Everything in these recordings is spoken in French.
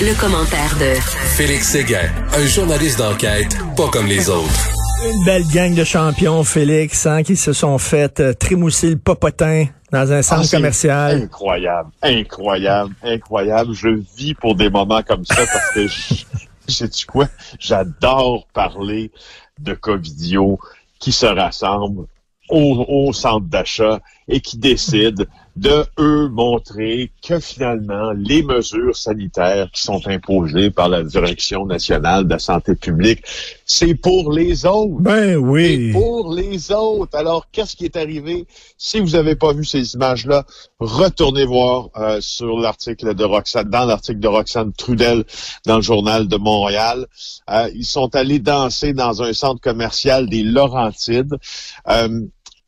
Le commentaire de Félix Séguin, un journaliste d'enquête pas comme les autres. Une belle gang de champions, Félix, hein, qui se sont fait euh, trémousser le popotin dans un centre Ah, commercial. Incroyable, incroyable, incroyable. Je vis pour des moments comme ça parce que, je- sais-tu quoi? J'adore parler de Covidio qui se rassemblent au, au centre d'achat et qui décident de, eux, montrer que finalement, les mesures sanitaires qui sont imposées par la Direction nationale de la santé publique, c'est pour les autres. Ben oui. Pour les autres. Alors, qu'est-ce qui est arrivé? Si vous n'avez pas vu ces images-là, retournez voir euh, sur l'article de Roxane, dans l'article de Roxane Trudel dans le journal de Montréal. Euh, ils sont allés danser dans un centre commercial des Laurentides. Euh,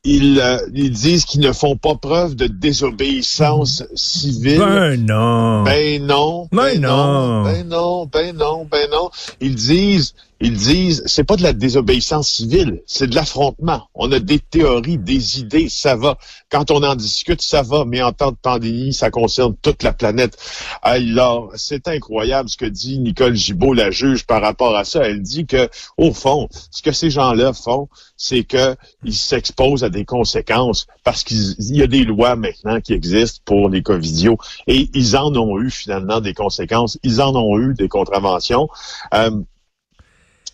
ils, euh, ils disent qu'ils ne font pas preuve de désobéissance civile. Ben non. Ben non. Ben non. Ben non, ben non, ben non. Ils disent, ils disent, c'est pas de la désobéissance civile, c'est de l'affrontement. On a des théories, des idées, ça va. Quand on en discute, ça va, mais en temps de pandémie, ça concerne toute la planète. Alors, c'est incroyable ce que dit Nicole Gibault, la juge, par rapport à ça. Elle dit que, au fond, ce que ces gens-là font, c'est que ils s'exposent à des conséquences parce qu'il y a des lois maintenant qui existent pour les covidios et ils en ont eu finalement des conséquences. Ils en ont eu des contraventions. Euh,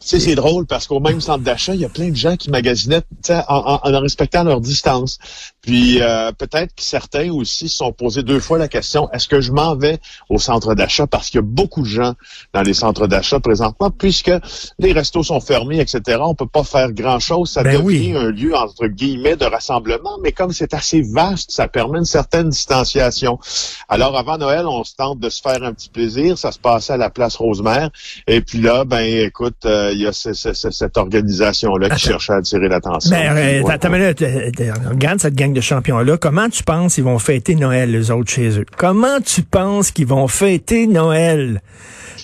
sais, c'est drôle parce qu'au même centre d'achat, il y a plein de gens qui magasinaient en, en, en respectant leur distance. Puis euh, peut-être que certains aussi se sont posés deux fois la question est-ce que je m'en vais au centre d'achat? Parce qu'il y a beaucoup de gens dans les centres d'achat présentement, puisque les restos sont fermés, etc. On peut pas faire grand chose. Ça Ben devient oui. un lieu entre guillemets de rassemblement, mais comme c'est assez vaste, ça permet une certaine distanciation. Alors avant Noël, on se tente de se faire un petit plaisir. Ça se passait à la place Rosemère. Et puis là, ben écoute, euh, il y a ce- ce- ce- cette organisation-là qui cherche à attirer l'attention. Mais euh, ouais, attends, euh, euh, regarde cette gang de champions-là. Comment tu penses qu'ils vont fêter Noël, les autres, chez eux? Comment tu penses qu'ils vont fêter Noël?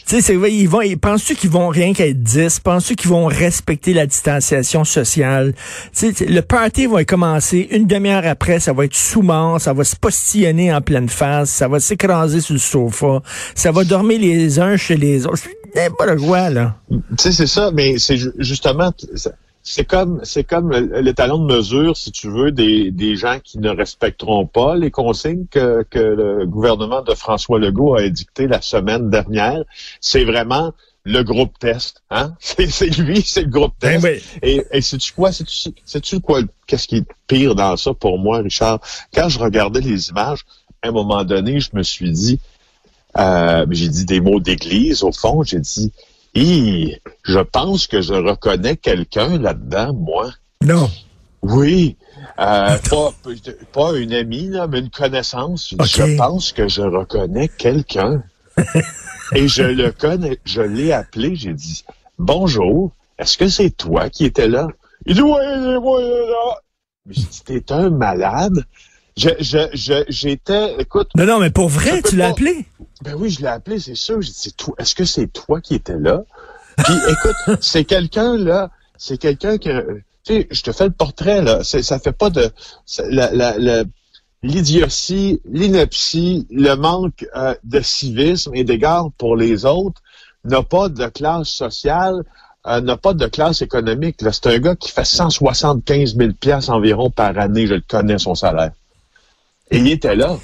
Tu sais, ils vont, ils- penses-tu qu'ils vont rien qu'être 10? Penses-tu qu'ils vont respecter la distanciation sociale? Tu sais, le party va commencer une demi-heure après, ça va être sous-mort, ça va se postillonner en pleine face, ça va s'écraser sur le sofa, ça va dormir les uns chez les autres. C'est n'importe quoi, là. Tu sais, c'est ça, mais c'est ju- justement, c'est- comme, c'est comme le, le talon de mesure, si tu veux, des, des gens qui ne respecteront pas les consignes que, que le gouvernement de François Legault a édictées la semaine dernière. C'est vraiment le groupe test, hein? C'est, lui, c'est le groupe Ben test. oui. Et, et sais-tu quoi? Sais-tu, sais-tu quoi? Qu'est-ce qui est pire dans ça pour moi, Richard? Quand je regardais les images, à un moment donné, je me suis dit, euh, j'ai dit des mots d'église au fond. J'ai dit, Hi, je pense que je reconnais quelqu'un là-dedans, moi. Non. Oui, euh, pas, pas une amie, là, mais une connaissance. Je pense que je reconnais quelqu'un. Et je le connais, je l'ai appelé, j'ai dit, bonjour, est-ce que c'est toi qui étais là? Il dit, oui, oui, là. Mais j'ai dit, t'es un malade? Je, je, je, j'étais, écoute, Non, non, mais pour vrai, tu l'as pas- appelé? ben oui, je l'ai appelé, c'est sûr. J'ai dit, c'est toi. Est-ce que c'est toi qui étais là? Puis écoute, c'est quelqu'un là, c'est quelqu'un que, tu sais, je te fais le portrait là. C'est, ça fait pas de la, la, la- l'idiotie, l'ineptie, le manque euh, de civisme et d'égard pour les autres n'a pas de classe sociale. euh, n'a pas de classe économique. là. C'est un gars qui fait 175 000 piastres environ par année. Je le connais, son salaire. Et il était là.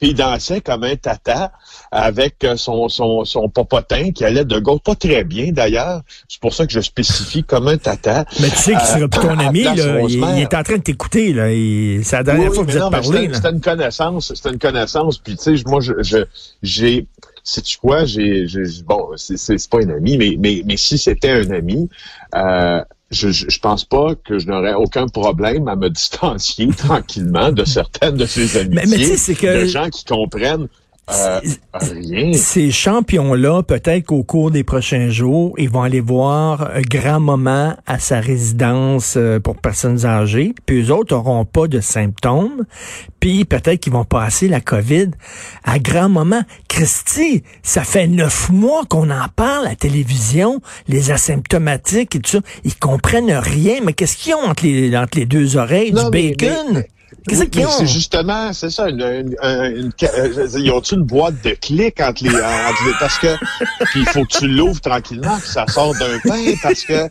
Puis il dansait comme un tata avec euh, son, son, son popotin qui allait de gauche, pas très bien d'ailleurs. C'est pour ça que je spécifie comme un tata. Mais tu sais qu'il sera plus ton à ami, là. Il, il est en train de t'écouter, là. C'est la dernière Oui, fois que vous non, êtes parlé, c'était- une connaissance, c'était une connaissance. Puis tu sais, moi, je, j'ai, sais-tu quoi, j'ai, j'ai- bon, c'est pas un ami, mais, mais, mais si c'était un ami, euh, je, je, je pense pas que je n'aurais aucun problème à me distancier tranquillement de certaines de ces amitiés, Mais- mais de gens qui comprennent euh, rien. Ces champions-là, peut-être qu'au cours des prochains jours, ils vont aller voir un grand moment à sa résidence euh, pour personnes âgées, puis eux autres auront pas de symptômes, puis peut-être qu'ils vont passer la COVID à grand moment. Christy, ça fait neuf mois qu'on en parle à la télévision, les asymptomatiques et tout ça, ils comprennent rien, mais qu'est-ce qu'ils ont entre les, entre les deux oreilles? Non, du mais- bacon? mais- Qu'est-ce Oui, qu'ils mais ont? C'est justement, c'est ça, une, une, une, une- euh, ils ont une boîte de clics entre les, entre les- parce que, puis il faut que tu l'ouvres tranquillement, puis ça sort d'un pain, parce que,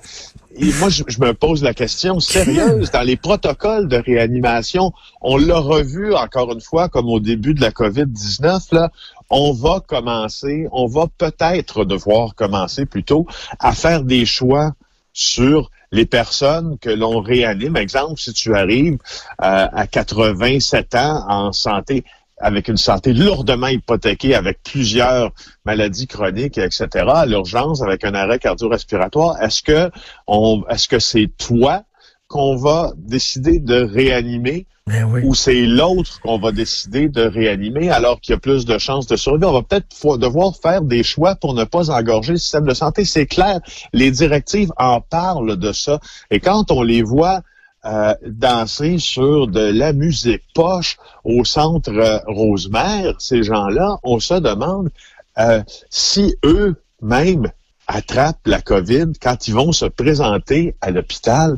et moi, je, je me pose la question sérieuse, dans les protocoles de réanimation, on l'a revu encore une fois, comme au début de la COVID-19, là, on va commencer, on va peut-être devoir commencer plutôt à faire des choix sur les personnes que l'on réanime. Exemple, si tu arrives euh, à 87 ans en santé, avec une santé lourdement hypothéquée, avec plusieurs maladies chroniques, etc., à l'urgence, avec un arrêt cardio-respiratoire, est-ce que on, est-ce que c'est toi qu'on va décider de réanimer oui. ou c'est l'autre qu'on va décider de réanimer alors qu'il y a plus de chances de survie. On va peut-être devoir faire des choix pour ne pas engorger le système de santé. C'est clair, les directives en parlent de ça. Et quand on les voit euh, danser sur de la musique poche au centre euh, Rosemère, ces gens-là, on se demande euh, si eux-mêmes attrapent la COVID quand ils vont se présenter à l'hôpital.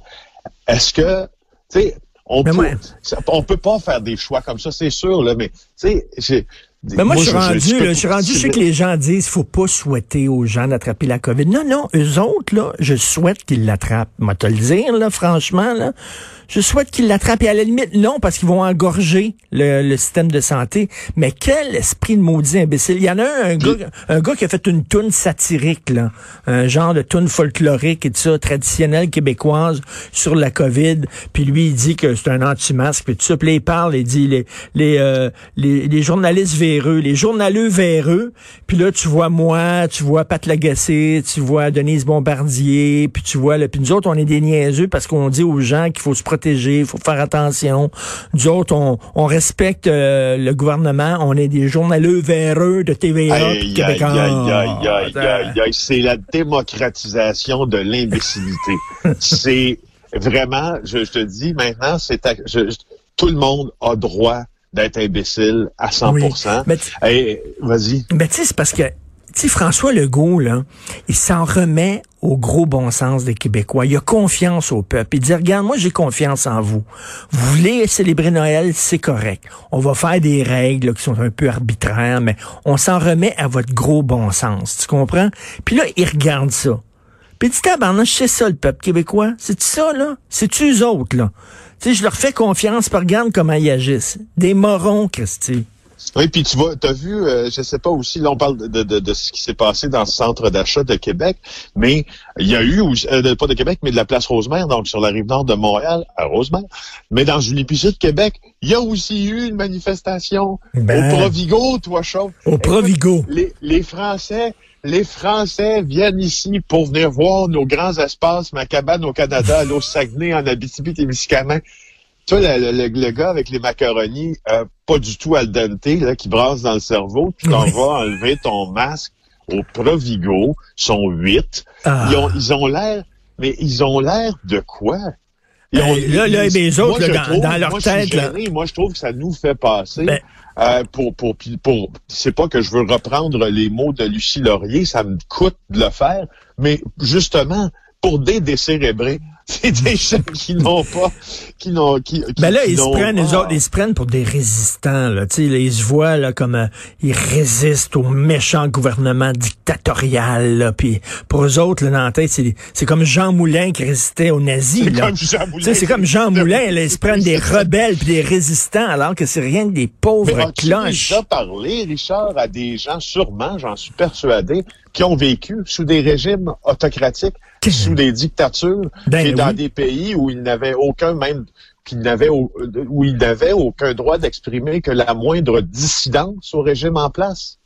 Est-ce que, tu sais, on Mais peut, moi- ça- on peut pas faire des choix comme ça, c'est sûr, là, mais, tu sais, j'ai- Mais moi, je suis rendu, peux là, je suis rendu, je sais que les gens disent, faut pas souhaiter aux gens d'attraper la COVID. Non, non, eux autres, là, je souhaite qu'ils l'attrapent. Moi, te le dire, là, franchement, là, je souhaite qu'ils l'attrapent. Et à la limite, non, parce qu'ils vont engorger le, le système de santé. Mais quel esprit de maudit imbécile. Il y en a un, un gars, un gars qui a fait une toune satirique, là, un genre de toune folklorique et tout ça, traditionnelle québécoise sur la COVID. Puis lui, il dit que c'est un anti-masque, puis tout ça. Puis là, il parle, il dit les, les, euh, les, les journalistes véreux, les journaleux véreux. Puis là, tu vois moi, tu vois Pat Lagacé, tu vois Denise Bombardier, puis tu vois, là, puis nous autres, on est des niaiseux parce qu'on dit aux gens qu'il faut se protéger, il faut faire attention. Nous autres, on, on respecte euh, le gouvernement, on est des journaleux véreux de TVA, puis Aïe, aïe, Québécois. aïe, aïe, aïe, aïe, aïe, c'est la démocratisation de l'imbécilité. c'est vraiment, je, je te dis maintenant, c'est à- je- je- tout le monde a droit d'être imbécile à 100%. Mais tu- Et vas-y. Ben, tu sais, c'est parce que, tu François Legault, là, il s'en remet au gros bon sens des Québécois. Il a confiance au peuple. Il dit, regarde, moi, j'ai confiance en vous. Vous voulez célébrer Noël, c'est correct. On va faire des règles là, qui sont un peu arbitraires, mais on s'en remet à votre gros bon sens. Tu comprends? Puis là, il regarde ça. Puis il dit, tabarnouche, c'est ça, le peuple québécois. C'est ça, là? C'est-tu eux autres, là? Tu sais, je leur fais confiance, puis regarde comment ils agissent. Des morons, Christy. Oui, puis tu vois, t'as vu, euh, je sais pas aussi, là on parle de, de, de ce qui s'est passé dans ce centre d'achat de Québec, mais il y a eu, aussi- euh, pas de Québec, mais de la place Rosemère, donc sur la rive nord de Montréal, à Rosemère, mais dans une épicerie de Québec, il y a aussi eu une manifestation Ben. au Provigo, toi, chaud. Au Provigo. Les, les Français, les Français viennent ici pour venir voir nos grands espaces, ma cabane au Canada, l'eau Saguenay, en Abitibi-Témiscamingue. Tu vois, le, le- le gars avec les macaronis, euh, pas du tout al dente, là, qui brasse dans le cerveau, tu t'en Oui. vas enlever ton masque au Provigo, sont huit. Ah. Ils ont, ils ont l'air, mais ils ont l'air de quoi? Ben, là, là, ben, les autres, moi, là, dans- trouve- dans leur moi, je suis tête, là. Moi, je trouve que ça nous fait passer Ben- euh, pour, pour, pour, pour- c'est pas que je veux reprendre les mots de Lucie Laurier, ça me coûte de le faire, mais justement, pour des décérébrés, c'est des gens qui n'ont pas, qui n'ont, qui, qui- Ben là, qui ils se prennent, autres, ils se prennent pour des résistants, là. Tu sais, là, ils se voient, là, comme, euh, ils résistent au méchant gouvernement dictatorial, là. Puis pour eux autres, là, dans la tête, c'est, c'est comme Jean Moulin qui résistait aux nazis, C'est comme Jean Moulin. c'est comme Jean Moulin, là, ils se prennent des rebelles puis des résistants, alors que c'est rien que des Mais pauvres as-tu cloches. déjà parlé, Richard, à des gens, sûrement, j'en suis persuadé, qui ont vécu sous des régimes autocratiques, Que- sous des dictatures, Ben dans des pays où ils n'avaient aucun même où ils n'avaient aucun droit d'exprimer que la moindre dissidence au régime en place.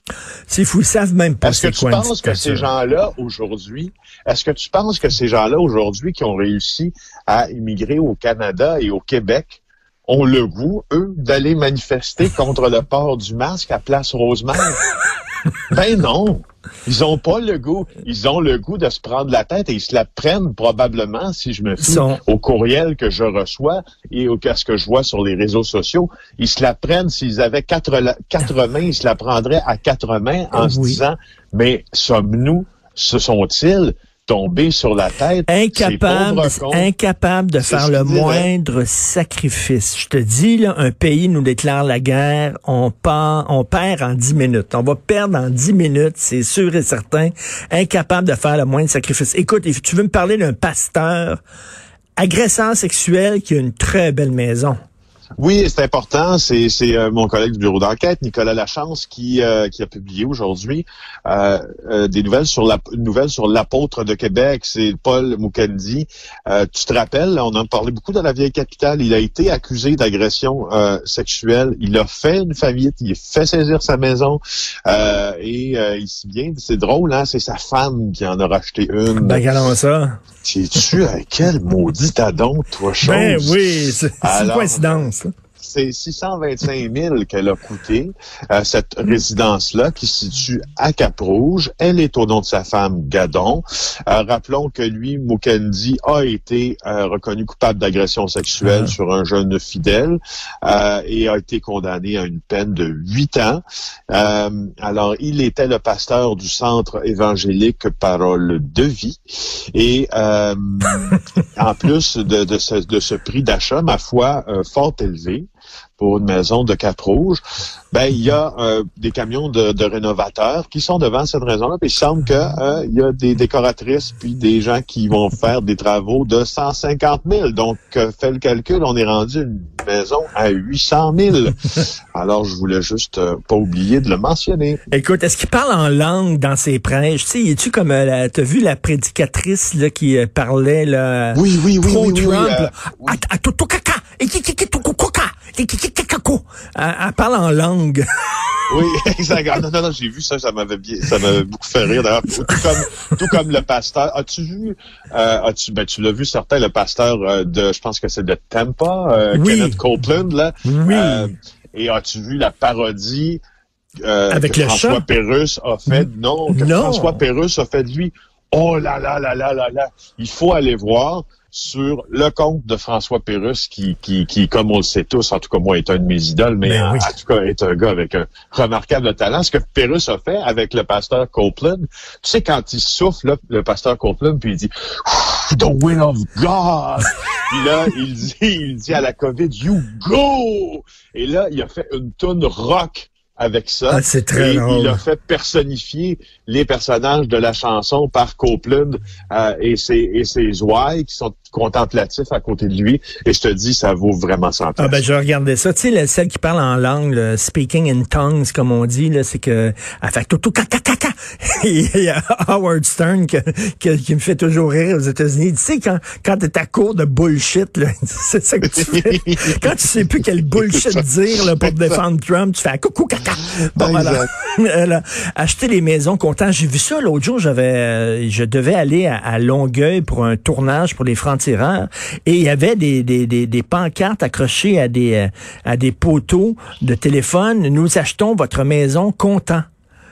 C'est fou, ils savent même pas Est-ce que tu penses que ces gens-là aujourd'hui, est-ce que tu penses que ces gens-là aujourd'hui qui ont réussi à immigrer au Canada et au Québec ont le goût, eux, d'aller manifester contre le port du masque à Place Rosemère? ben non. Ils ont pas le goût. Ils ont le goût de se prendre la tête et ils se la prennent probablement, si je me fie sont- au courriel que je reçois et au, à ce que je vois sur les réseaux sociaux. Ils se la prennent, s'ils avaient quatre, mains, ils se la prendraient à quatre mains en se Oui. disant, mais sommes-nous, ce sont-ils sur la tête. Incapable, incapable de faire le moindre sacrifice. Je te dis, là, un pays nous déclare la guerre, on, part, on perd en dix minutes. On va perdre en dix minutes, c'est sûr et certain. Incapable de faire le moindre sacrifice. Écoute, tu veux me parler d'un pasteur agresseur sexuel qui a une très belle maison. Oui, c'est important. C'est euh, mon collègue du bureau d'enquête, Nicolas Lachance, qui, euh, qui a publié aujourd'hui euh, des nouvelles sur la sur l'apôtre de Québec. C'est Paul Mukendi. tu te rappelles, on en parlait beaucoup dans la vieille capitale. Il a été accusé d'agression sexuelle. Il a fait une famille, il a fait saisir sa maison. et il s'y vient, c'est drôle, hein? C'est sa femme qui en a racheté une. Ben, ça. Tu à quel maudit adon, toi, chose? Ben oui, c'est une coïncidence c'est 625 000 qu'elle a coûté, euh, cette résidence-là qui se situe à Cap-Rouge. Elle est au nom de sa femme, Gadon. Euh, rappelons que lui, Mukendi, a été euh, reconnu coupable d'agression sexuelle ah. sur un jeune fidèle et a été condamné à une peine de huit ans. alors, il était le pasteur du centre évangélique Parole de vie. Et en plus de, de, ce, de ce prix d'achat, ma foi, fort élevé, pour une maison de quatre rouges, ben il y a euh, des camions de, rénovateurs qui sont devant cette raison-là. Puis il semble qu'il euh, y a des décoratrices puis des gens qui vont faire des travaux de 150 000. Donc, euh, fait le calcul, on est rendu une maison à 800 000. Alors, je voulais juste pas oublier de le mentionner. Écoute, est-ce qu'il parle en langue dans ses prêches? Tu sais, es-tu comme, t'as vu la prédicatrice là, qui parlait là, oui, oui, oui, oui, oui, elle, parle en langue. oui, exactement. Non, non, non, j'ai vu ça, ça m'avait bien, ça m'avait beaucoup fait rire d'ailleurs. Tout comme, tout comme le pasteur. As-tu vu, euh, as-tu, ben, tu l'as vu certain, le pasteur euh, de, je pense que c'est de Tampa, euh, Kenneth Copeland, là. Oui. et as-tu vu la parodie Avec que le François Pérusse a fait? Non, que François Pérusse a fait de lui. Oh là là là là là là, il faut aller voir sur le compte de François Pérusse, qui, qui, qui, comme on le sait tous, en tout cas moi, est un de mes idoles, mais, ben en, tout cas est un gars avec un remarquable talent. Ce que Pérusse a fait avec le pasteur Copeland, tu sais, quand il souffle, le pasteur Copeland, puis il dit « The will of God! » Puis là, il dit, il dit à la COVID « You go! » Et là, il a fait une tonne rock avec ça. Ah, c'est très et il a fait personnifier les personnages de la chanson par Copeland euh, et ses et ses ouailles qui sont contemplatifs à côté de lui. Et je te dis, ça vaut vraiment 100 Ah ben je regardais ça. Tu sais, celle qui parle en langue, speaking in tongues, comme on dit, là, c'est que elle fait tout tout caca caca. Il y a Howard Stern que, qui me fait toujours rire aux États-Unis. Tu sais quand quand t'es à court de bullshit, là, c'est ça que tu fais. quand tu sais plus quel bullshit dire là, pour défendre Trump, tu fais coucou caca Bon, voilà. acheter les maisons content. J'ai vu ça l'autre jour. J'avais, euh, je devais aller à, Longueuil pour un tournage pour les francs-tireurs et il y avait des, des, des, des, pancartes accrochées à des, euh, à des poteaux de téléphone. Nous achetons votre maison content.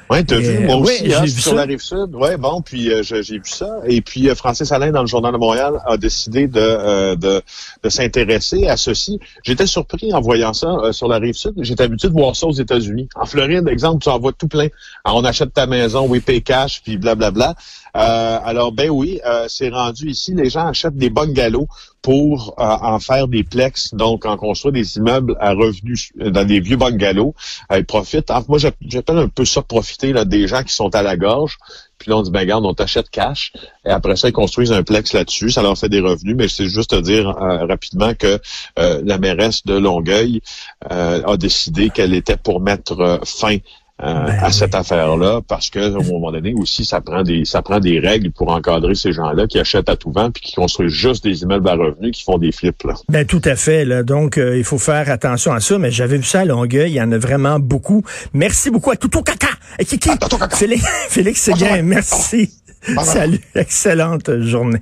Oui, tu as vu, moi aussi, hein, sur la rive sud. Oui, bon, puis euh, j'ai vu ça. Et puis euh, Francis Alain, dans le Journal de Montréal, a décidé de, euh, de, de s'intéresser à ceci. J'étais surpris en voyant ça sur la rive sud. J'étais habitué de voir ça aux États-Unis. En Floride, exemple, tu en vois tout plein. Alors, on achète ta maison, oui, pay cash, puis blablabla. Euh, alors, ben oui, euh, c'est rendu ici. Les gens achètent des bungalows pour euh, en faire des plex, donc en construire des immeubles à revenus dans des vieux bungalows. ils profitent. moi, j'appelle un peu ça profiter là, des gens qui sont à la gorge. Puis là, on dit, ben garde, on t'achète cash. Et après ça, ils construisent un plex là-dessus. Ça leur fait des revenus. Mais c'est juste à dire rapidement que la mairesse de Longueuil a décidé qu'elle était pour mettre fin euh, ben à cette affaire-là parce que à un moment donné aussi ça prend des ça prend des règles pour encadrer ces gens-là qui achètent à tout vent puis qui construisent juste des immeubles à revenus qui font des flips là. Ben tout à fait là. Donc euh, il faut faire attention à ça mais j'avais vu ça à Longueuil, il y en a vraiment beaucoup. Merci beaucoup à Toutou Caca. Et Kiki. Félix, Félix Séguin, merci. Salut, excellente journée.